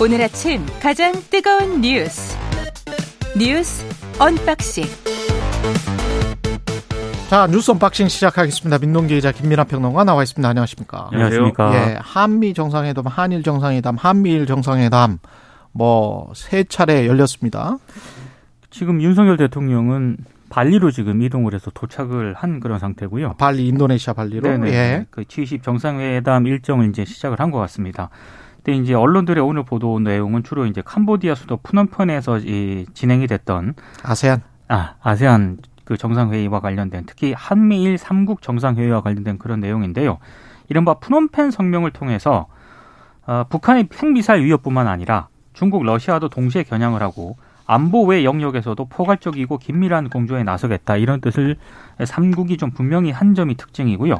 오늘 아침 가장 뜨거운 뉴스 뉴스 언박싱 자 뉴스 unboxing 시작하겠습니다. 민동기 기자 김민아 평론가 나와 있습니다. 안녕하십니까? 안녕하십니까? 예, 한미 정상회담, 한일 정상회담, 한미일 정상회담 뭐 세 차례 열렸습니다. 지금 윤석열 대통령은 발리로 지금 이동을 해서 도착을 한 그런 상태고요. 발리 인도네시아 발리로 네네. 예. 그 G20 정상회담 일정을 이제 시작을 한 것 같습니다. 근데 이제 언론들의 오늘 보도 내용은 주로 이제 캄보디아 수도 푸놈펜에서 이 진행이 됐던 아세안 아 아세안 그 정상회의와 관련된 특히 한미일 삼국 정상회의와 관련된 그런 내용인데요. 이른바 푸놈펜 성명을 통해서 어, 북한의 핵미사일 위협뿐만 아니라 중국, 러시아도 동시에 겨냥을 하고 안보 외 영역에서도 포괄적이고 긴밀한 공조에 나서겠다 이런 뜻을 삼국이 좀 분명히 한 점이 특징이고요.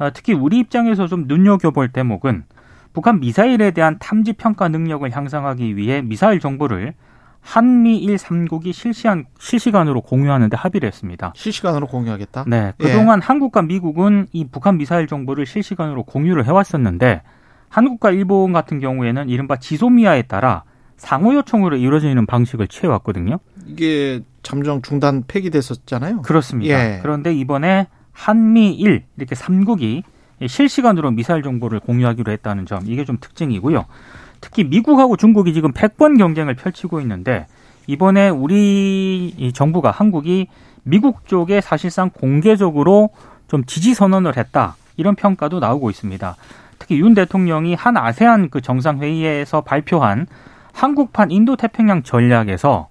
어, 특히 우리 입장에서 좀 눈여겨볼 대목은 북한 미사일에 대한 탐지 평가 능력을 향상하기 위해 미사일 정보를 한미일 삼국이 실시한 실시간으로 공유하는데 합의를 했습니다. 실시간으로 공유하겠다. 네, 예. 그동안 한국과 미국은 이 북한 미사일 정보를 실시간으로 공유를 해왔었는데 한국과 일본 같은 경우에는 이른바 지소미아에 따라 상호 요청으로 이루어지는 방식을 취해왔거든요. 이게 잠정 중단 폐기됐었잖아요. 그렇습니다. 예. 그런데 이번에 한미일 이렇게 삼국이 실시간으로 미사일 정보를 공유하기로 했다는 점 이게 좀 특징이고요. 특히 미국하고 중국이 지금 패권 경쟁을 펼치고 있는데 이번에 우리 이 정부가 한국이 미국 쪽에 사실상 공개적으로 좀 지지 선언을 했다 이런 평가도 나오고 있습니다. 특히 윤 대통령이 한 아세안 그 정상회의에서 발표한 한국판 인도태평양 전략에서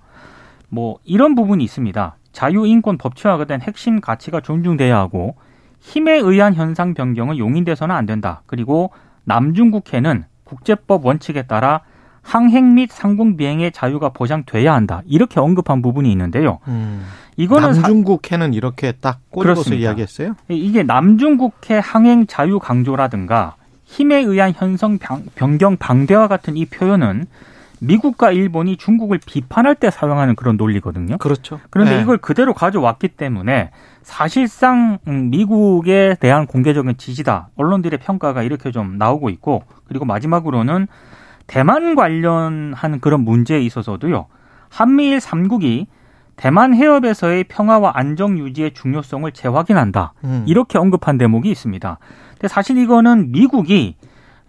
뭐 이런 부분이 있습니다. 자유인권 법치화가 된 핵심 가치가 존중돼야 하고 힘에 의한 현상 변경은 용인돼서는 안 된다. 그리고 남중국해는 국제법 원칙에 따라 항행 및 상공 비행의 자유가 보장돼야 한다. 이렇게 언급한 부분이 있는데요. 음. 이거는 사- 남중국해는 이렇게 딱 꼬집어서. 이야기했어요. 이게 남중국해 항행 자유 강조라든가 힘에 의한 현상 병- 변경 방대와 같은 이 표현은 미국과 일본이 중국을 비판할 때 사용하는 그런 논리거든요. 그렇죠. 그런데 예. 이걸 그대로 가져왔기 때문에 사실상 음, 미국에 대한 공개적인 지지다. 언론들의 평가가 이렇게 좀 나오고 있고 그리고 마지막으로는 대만 관련한 그런 문제에 있어서도요. 한미일 삼국이 대만 해협에서의 평화와 안정 유지의 중요성을 재확인한다. 음. 이렇게 언급한 대목이 있습니다. 근데 사실 이거는 미국이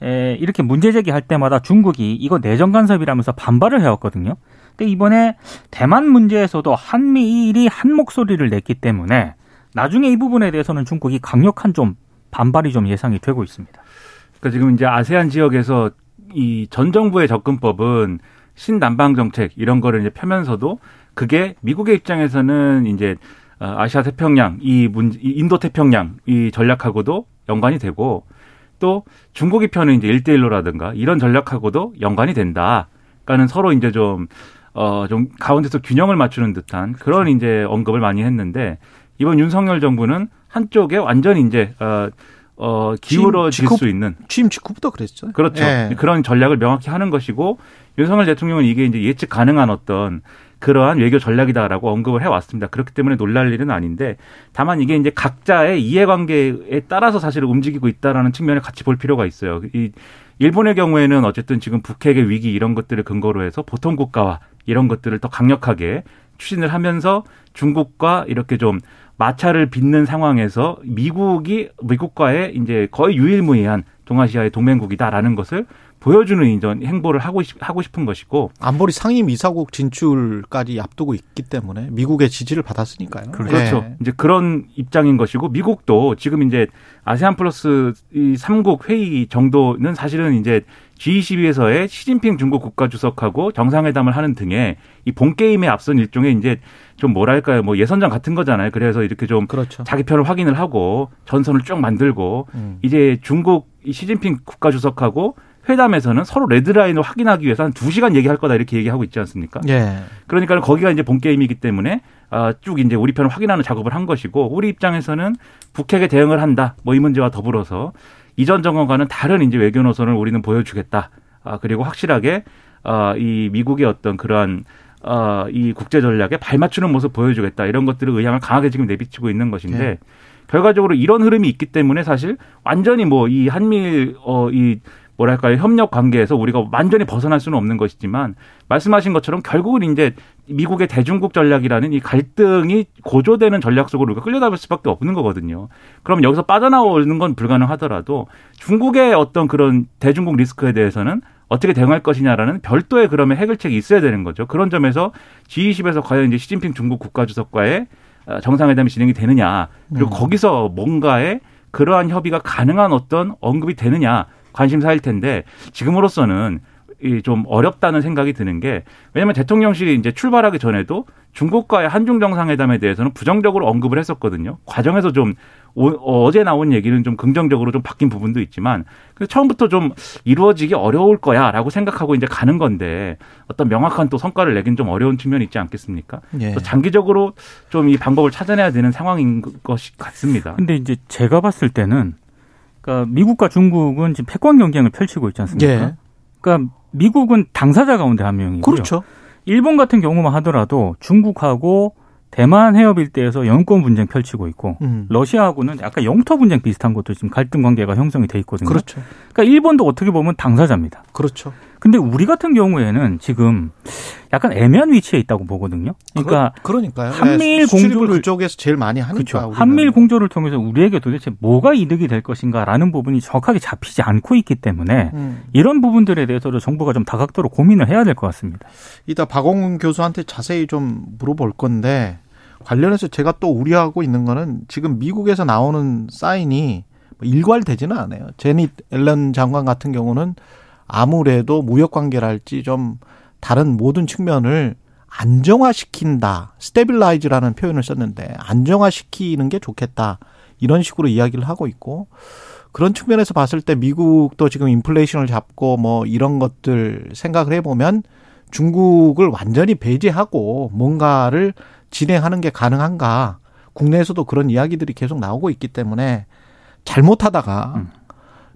에, 이렇게 문제 제기할 때마다 중국이 이거 내정 간섭이라면서 반발을 해왔거든요. 근데 이번에 대만 문제에서도 한미일이 한 목소리를 냈기 때문에 나중에 이 부분에 대해서는 중국이 강력한 좀 반발이 좀 예상이 되고 있습니다. 그러니까 지금 이제 아세안 지역에서 이 전 정부의 접근법은 신남방 정책 이런 거를 이제 펴면서도 그게 미국의 입장에서는 이제 어, 아시아 태평양 이 문, 이 인도 태평양 이 전략하고도 연관이 되고 또 중국이 펴는 이제 일대일로라든가 이런 전략하고도 연관이 된다. 그러니까는 서로 이제 좀 어, 좀 가운데서 균형을 맞추는 듯한 그런 이제 언급을 많이 했는데 이번 윤석열 정부는 한쪽에 완전히 이제 어, 어, 기울어질 직후- 수 있는 취임 직후부터 그랬죠. 그렇죠. 예. 그런 전략을 명확히 하는 것이고 윤석열 대통령은 이게 이제 예측 가능한 어떤 그러한 외교 전략이다라고 언급을 해왔습니다. 그렇기 때문에 놀랄 일은 아닌데 다만 이게 이제 각자의 이해관계에 따라서 사실 움직이고 있다라는 측면을 같이 볼 필요가 있어요. 이 일본의 경우에는 어쨌든 지금 북핵의 위기 이런 것들을 근거로 해서 보통 국가와 이런 것들을 더 강력하게 추진을 하면서 중국과 이렇게 좀 마찰을 빚는 상황에서 미국이 미국과의 이제 거의 유일무이한 동아시아의 동맹국이다라는 것을 보여주는 이전 행보를 하고 싶, 하고 싶은 것이고 안보리 상임 이사국 진출까지 앞두고 있기 때문에 미국의 지지를 받았으니까요. 그렇죠. 예. 이제 그런 입장인 것이고 미국도 지금 이제 아세안 플러스 이 3국 회의 정도는 사실은 이제 G20에서의 시진핑 중국 국가주석하고 정상회담을 하는 등의 이 본 게임에 앞선 일종의 이제 좀 뭐랄까요 뭐 예선전 같은 거잖아요. 그래서 이렇게 좀 그렇죠. 자기 편을 확인을 하고 전선을 쭉 만들고 음. 이제 중국 이 시진핑 국가주석하고 회담에서는 서로 레드라인을 확인하기 위해서 한 두 시간 얘기할 거다 이렇게 얘기하고 있지 않습니까? 예. 그러니까 거기가 이제 본 게임이기 때문에 아, 쭉 이제 우리 편을 확인하는 작업을 한 것이고 우리 입장에서는 북핵에 대응을 한다. 뭐 이 문제와 더불어서 이전 정권과는 다른 이제 외교 노선을 우리는 보여주겠다. 아, 그리고 확실하게 아, 이 미국의 어떤 그러한 어, 이 국제 전략에 발맞추는 모습 보여주겠다. 이런 것들을 의향을 강하게 지금 내비치고 있는 것인데 네. 결과적으로 이런 흐름이 있기 때문에 사실 완전히 뭐 이 한미일 어, 이 뭐랄까요 협력 관계에서 우리가 완전히 벗어날 수는 없는 것이지만 말씀하신 것처럼 결국은 이제 미국의 대중국 전략이라는 이 갈등이 고조되는 전략 속으로 우리가 끌려다볼 수밖에 없는 거거든요. 그럼 여기서 빠져나오는 건 불가능하더라도 중국의 어떤 그런 대중국 리스크에 대해서는 어떻게 대응할 것이냐라는 별도의 그러면 해결책이 있어야 되는 거죠. 그런 점에서 G20에서 과연 이제 시진핑 중국 국가주석과의 어, 정상회담이 진행이 되느냐 그리고 음. 거기서 뭔가의 그러한 협의가 가능한 어떤 언급이 되느냐 관심사일 텐데 지금으로서는 좀 어렵다는 생각이 드는 게 왜냐하면 대통령실이 이제 출발하기 전에도 중국과의 한중 정상회담에 대해서는 부정적으로 언급을 했었거든요. 과정에서 좀 어 제 나온 얘기는 좀 긍정적으로 좀 바뀐 부분도 있지만 처음부터 좀 이루어지기 어려울 거야라고 생각하고 이제 가는 건데 어떤 명확한 또 성과를 내긴 좀 어려운 측면이 있지 않겠습니까? 예. 장기적으로 좀 이 방법을 찾아내야 되는 상황인 것 같습니다. 근데 이제 제가 봤을 때는 그러니까 미국과 중국은 지금 패권 경쟁을 펼치고 있지 않습니까? 예. 그러니까 미국은 당사자 가운데 한 명이고요. 그렇죠. 일본 같은 경우만 하더라도 중국하고 대만 해협 일대에서 영권 분쟁 펼치고 있고 음. 러시아하고는 약간 영토 분쟁 비슷한 것도 지금 갈등 관계가 형성이 돼 있거든요. 그렇죠. 그러니까 일본도 어떻게 보면 당사자입니다. 그렇죠. 근데 우리 같은 경우에는 지금 약간 애매한 위치에 있다고 보거든요. 그러니까 그러, 니까요 한미일 네, 공조를 그쪽에서 제일 많이 하니까 그렇죠. 한미일 공조를 통해서 우리에게 도대체 뭐가 이득이 될 것인가라는 부분이 정확하게 잡히지 않고 있기 때문에 음. 이런 부분들에 대해서도 정부가 좀 다각도로 고민을 해야 될 것 같습니다. 이따 박홍근 교수한테 자세히 좀 물어볼 건데 관련해서 제가 또 우려하고 있는 거는 지금 미국에서 나오는 사인이 뭐 일괄되지는 않아요. 제닛 앨런 장관 같은 경우는 아무래도 무역 관계랄지 좀 다른 모든 측면을 안정화시킨다. stabilize라는 표현을 썼는데 안정화시키는 게 좋겠다. 이런 식으로 이야기를 하고 있고 그런 측면에서 봤을 때 미국도 지금 인플레이션을 잡고 뭐 이런 것들 생각을 해보면 중국을 완전히 배제하고 뭔가를 진행하는 게 가능한가 국내에서도 그런 이야기들이 계속 나오고 있기 때문에 잘못하다가 음.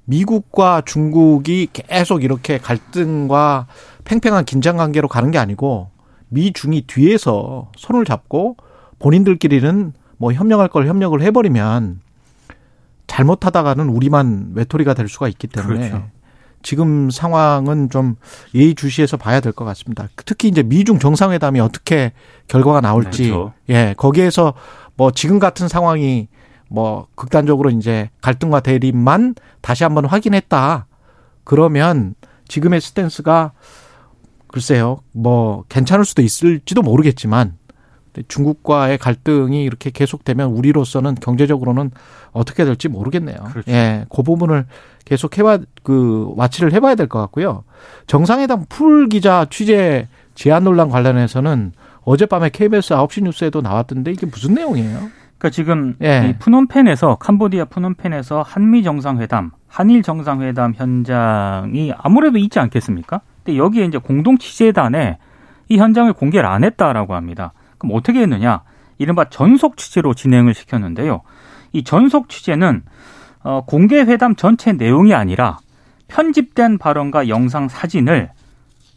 미국과 중국이 계속 이렇게 갈등과 팽팽한 긴장 관계로 가는 게 아니고 미중이 뒤에서 손을 잡고 본인들끼리는 뭐 협력할 걸 협력을 해버리면 잘못하다가는 우리만 외톨이가 될 수가 있기 때문에 그렇죠. 지금 상황은 좀 예의주시해서 봐야 될 것 같습니다. 특히 이제 미중 정상회담이 어떻게 결과가 나올지 그렇죠. 예 거기에서 뭐 지금 같은 상황이 뭐 극단적으로 이제 갈등과 대립만 다시 한번 확인했다. 그러면 지금의 stance가 글쎄요, 뭐 괜찮을 수도 있을지도 모르겠지만 중국과의 갈등이 이렇게 계속되면 우리로서는 경제적으로는 어떻게 될지 모르겠네요. 그렇죠. 예, 그 부분을 계속 해봐 그 watch를 해봐야 될 것 같고요. 정상회담 풀 기자 취재 제한 논란 관련해서는 어젯밤에 KBS 9시 뉴스에도 나왔던데 이게 무슨 내용이에요? 그러니까 지금 예. 푸놈펜에서 캄보디아 푸놈펜에서 한미 정상회담, 한일 정상회담 현장이 아무래도 있지 않겠습니까? 근데 여기에 이제 공동 취재단에 이 현장을 공개를 안 했다라고 합니다. 그럼 어떻게 했느냐? 이른바 전속 취재로 진행을 시켰는데요. 이 전속 취재는 어, 공개 회담 전체 내용이 아니라 편집된 발언과 영상 사진을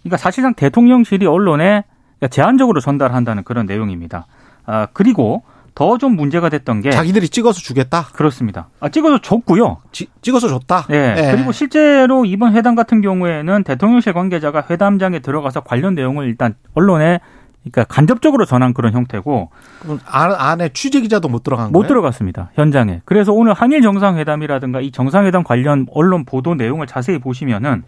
그러니까 사실상 대통령실이 언론에 제한적으로 전달한다는 그런 내용입니다. 아, 그리고 더 좀 문제가 됐던 게 자기들이 찍어서 주겠다. 그렇습니다. 아, 찍어서 줬고요. 지, 찍어서 줬다. 네. 네. 그리고 실제로 이번 회담 같은 경우에는 대통령실 관계자가 회담장에 들어가서 관련 내용을 일단 언론에 그러니까 간접적으로 전한 그런 형태고 안, 안에 취재 기자도 못 들어간 못 거예요? 들어갔습니다. 현장에. 그래서 오늘 한일 정상회담이라든가 이 정상회담 관련 언론 보도 내용을 자세히 보시면은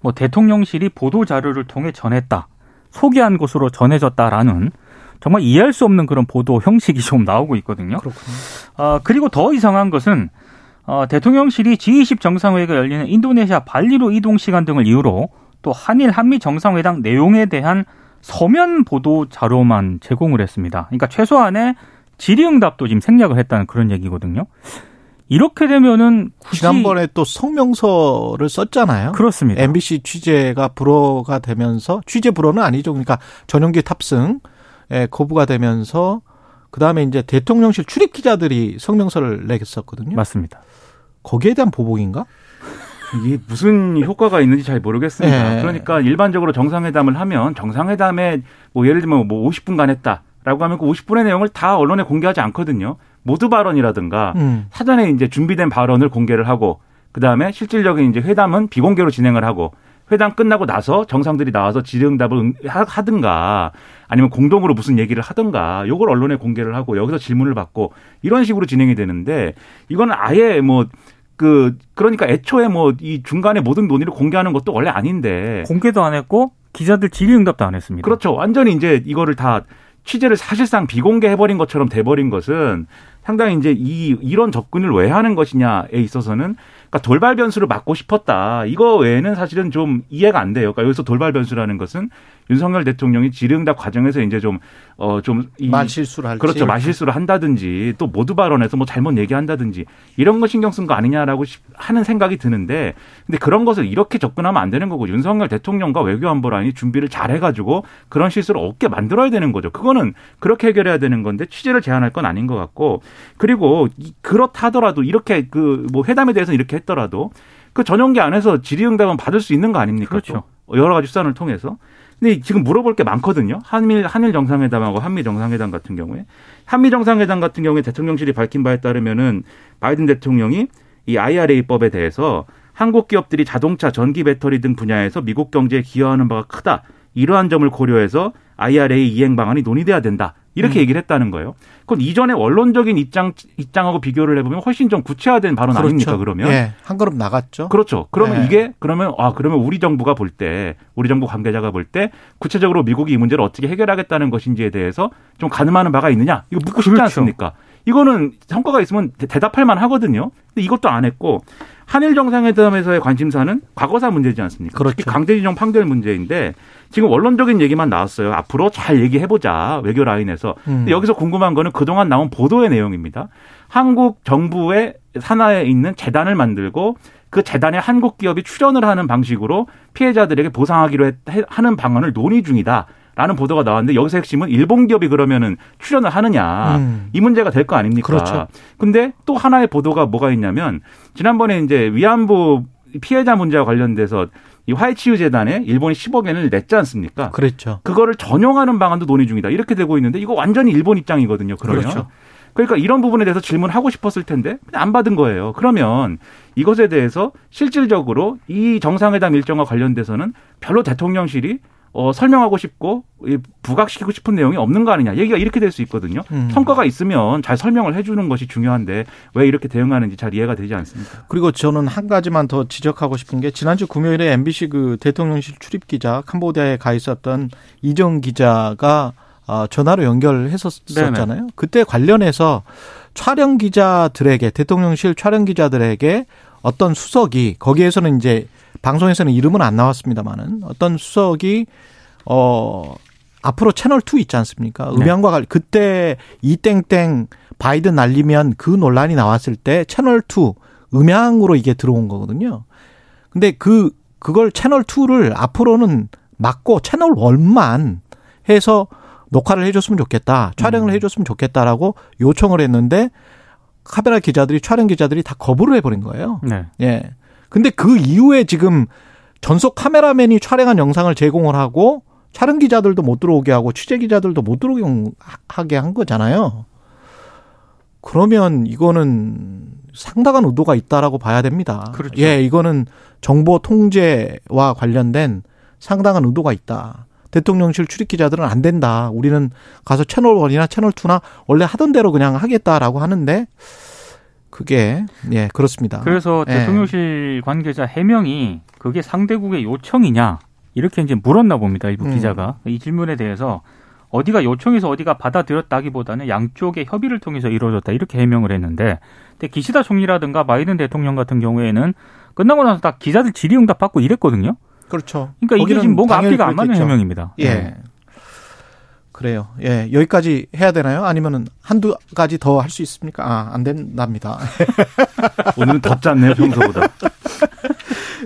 뭐 대통령실이 보도 자료를 통해 전했다. 소개한 것으로 전해졌다라는 정말 이해할 수 없는 그런 보도 형식이 좀 나오고 있거든요. 그렇군요. 어, 그리고 더 이상한 것은 어, 대통령실이 G20 정상회의가 열리는 인도네시아 발리로 이동 시간 등을 이유로 또 한일 한미 정상회담 내용에 대한 서면 보도 자료만 제공을 했습니다. 그러니까 최소한의 질의응답도 지금 생략을 했다는 그런 얘기거든요. 이렇게 되면은 지난번에 또 성명서를 썼잖아요. 그렇습니다. MBC 취재가 불허가 되면서 취재 불허는 아니죠. 그러니까 전용기 탑승 예, 거부가 되면서 그 다음에 이제 대통령실 출입 기자들이 성명서를 내겠었거든요. 맞습니다. 거기에 대한 보복인가? 이게 무슨 효과가 있는지 잘 모르겠습니다. 네. 그러니까 일반적으로 정상회담을 하면 정상회담에 뭐 예를 들면 뭐 50분간 했다라고 하면 그 50분의 내용을 다 언론에 공개하지 않거든요. 모두 발언이라든가 음. 사전에 이제 준비된 발언을 공개를 하고 그 다음에 실질적인 이제 회담은 비공개로 진행을 하고 회담 끝나고 나서 정상들이 나와서 질의응답을 하든가 아니면 공동으로 무슨 얘기를 하든가 요걸 언론에 공개를 하고 여기서 질문을 받고 이런 식으로 진행이 되는데 이거는 아예 뭐 그 그러니까 애초에 뭐 이 중간에 모든 논의를 공개하는 것도 원래 아닌데 공개도 안 했고 기자들 질의응답도 안 했습니다. 그렇죠. 완전히 이제 이거를 다 취재를 사실상 비공개해버린 것처럼 돼버린 것은 상당히 이제 이 이런 접근을 왜 하는 것이냐에 있어서는 그러니까 돌발 변수를 막고 싶었다. 이거 외에는 사실은 좀 이해가 안 돼요. 그러니까 여기서 돌발 변수라는 것은 윤석열 대통령이 질의응답 과정에서 이제 좀 어좀 말실수를 할지 그렇죠 말실수를 한다든지 또 모두 발언해서 뭐 잘못 얘기한다든지 이런 거 신경 쓴 거 아니냐라고 하는 생각이 드는데 근데 그런 것을 이렇게 접근하면 안 되는 거고 윤석열 대통령과 외교안보라인이 준비를 잘 해가지고 그런 실수를 없게 만들어야 되는 거죠. 그거는 그렇게 해결해야 되는 건데 취재를 제한할 건 아닌 것 같고 그리고 그렇다 하더라도 이렇게 그 뭐 회담에 대해서 이렇게 했더라도 그 전용기 안에서 질의응답은 받을 수 있는 거 아닙니까? 그렇죠. 여러 가지 수단을 통해서. 근데 지금 물어볼 게 많거든요. 한일 한일 정상회담하고 한미 정상회담 같은 경우에 한미 정상회담 같은 경우에 대통령실이 밝힌 바에 따르면은 바이든 대통령이 이 IRA법에 대해서 한국 기업들이 자동차, 전기 배터리 등 분야에서 미국 경제에 기여하는 바가 크다. 이러한 점을 고려해서 IRA 이행 방안이 논의돼야 된다. 이렇게 음. 얘기를 했다는 거예요. 그건 이전에 원론적인 입장 입장하고 비교를 해보면 훨씬 좀 구체화된 발언 그렇죠. 아닙니까? 그러면 예, 한 걸음 나갔죠. 그렇죠. 그러면 예. 이게 그러면 아 그러면 우리 정부가 볼 때 우리 정부 관계자가 볼 때 구체적으로 미국이 이 문제를 어떻게 해결하겠다는 것인지에 대해서 좀 가늠하는 바가 있느냐 이거 묻고 싶지 그렇죠. 않습니까? 이거는 성과가 있으면 대답할 만 하거든요. 근데 이것도 안 했고 한일 정상회담에서의 관심사는 과거사 문제지 않습니까? 그렇죠. 강제징용 판결 문제인데 지금 원론적인 얘기만 나왔어요. 앞으로 잘 얘기해보자 외교 라인에서. 음. 여기서 궁금한 거는 그동안 나온 보도의 내용입니다. 한국 정부의 산하에 있는 재단을 만들고 그 재단에 한국 기업이 출연을 하는 방식으로 피해자들에게 보상하기로 하는 방안을 논의 중이다. 라는 보도가 나왔는데 여기서 핵심은 일본 기업이 그러면은 출연을 하느냐 음. 이 문제가 될 거 아닙니까? 그렇죠. 근데 또 하나의 보도가 뭐가 있냐면 지난번에 이제 위안부 피해자 문제와 관련돼서 이 화이치유 재단에 일본이 10억 엔을 냈지 않습니까? 그렇죠. 그거를 전용하는 방안도 논의 중이다. 이렇게 되고 있는데 이거 완전히 일본 입장이거든요. 그러면. 그렇죠. 그러니까 이런 부분에 대해서 질문하고 싶었을 텐데 안 받은 거예요. 그러면 이것에 대해서 실질적으로 이 정상회담 일정과 관련돼서는 별로 대통령실이 어, 설명하고 싶고 부각시키고 싶은 내용이 없는 거 아니냐 얘기가 이렇게 될 수 있거든요. 음. 성과가 있으면 잘 설명을 해주는 것이 중요한데 왜 이렇게 대응하는지 잘 이해가 되지 않습니다. 그리고 저는 한 가지만 더 지적하고 싶은 게 지난주 금요일에 MBC 그 대통령실 출입 기자 캄보디아에 가 있었던 이정 기자가 어, 전화로 연결했었잖아요. 네네. 그때 관련해서 촬영 기자들에게 대통령실 촬영 기자들에게 어떤 수석이 거기에서는 이제 방송에서는 이름은 안 나왔습니다만은 어떤 수석이 어 앞으로 채널 2 있지 않습니까? 네. 음향과 관련 그때 이땡땡 바이든 날리면 그 논란이 나왔을 때 채널 2 음향으로 이게 들어온 거거든요. 근데 그 그걸 채널 2를 앞으로는 막고 채널 1만 해서 녹화를 해줬으면 좋겠다, 촬영을 음. 해줬으면 좋겠다라고 요청을 했는데 카메라 기자들이 촬영 기자들이 다 거부를 해버린 거예요. 네. 예. 근데 그 이후에 지금 전속 카메라맨이 촬영한 영상을 제공을 하고 촬영 기자들도 못 들어오게 하고 취재 기자들도 못 들어오게 하게 한 거잖아요. 그러면 이거는 상당한 의도가 있다라고 봐야 됩니다. 그렇죠. 예, 이거는 정보 통제와 관련된 상당한 의도가 있다. 대통령실 출입 기자들은 안 된다. 우리는 가서 채널 1이나 채널 2나 원래 하던 대로 그냥 하겠다라고 하는데 그게 예 그렇습니다. 그래서 예. 대통령실 관계자 해명이 그게 상대국의 요청이냐 이렇게 이제 물었나 봅니다. 일부 음. 기자가 이 질문에 대해서 어디가 요청해서 어디가 받아들였다기보다는 양쪽의 협의를 통해서 이루어졌다 이렇게 해명을 했는데 근데 기시다 총리라든가 바이든 대통령 같은 경우에는 끝나고 나서 다 기자들 질의응답 받고 이랬거든요. 그렇죠. 그러니까 이게 지금 뭔가 앞뒤가 안 맞는 해명입니다. 예. 네. 그래요. 예, 여기까지 해야 되나요? 아니면은 한두 가지 더 할 수 있습니까? 아, 안 된답니다. 오늘은 덥지 않네요, 평소보다.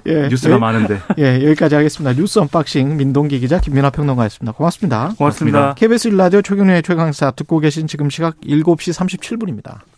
예, 뉴스가 예, 많은데. 예, 여기까지 하겠습니다. 뉴스 unboxing 민동기 기자 김민아 평론가였습니다. 고맙습니다. 고맙습니다. KBS 라디오 최경영의 최강시사 듣고 계신 지금 시각 7시 37분입니다.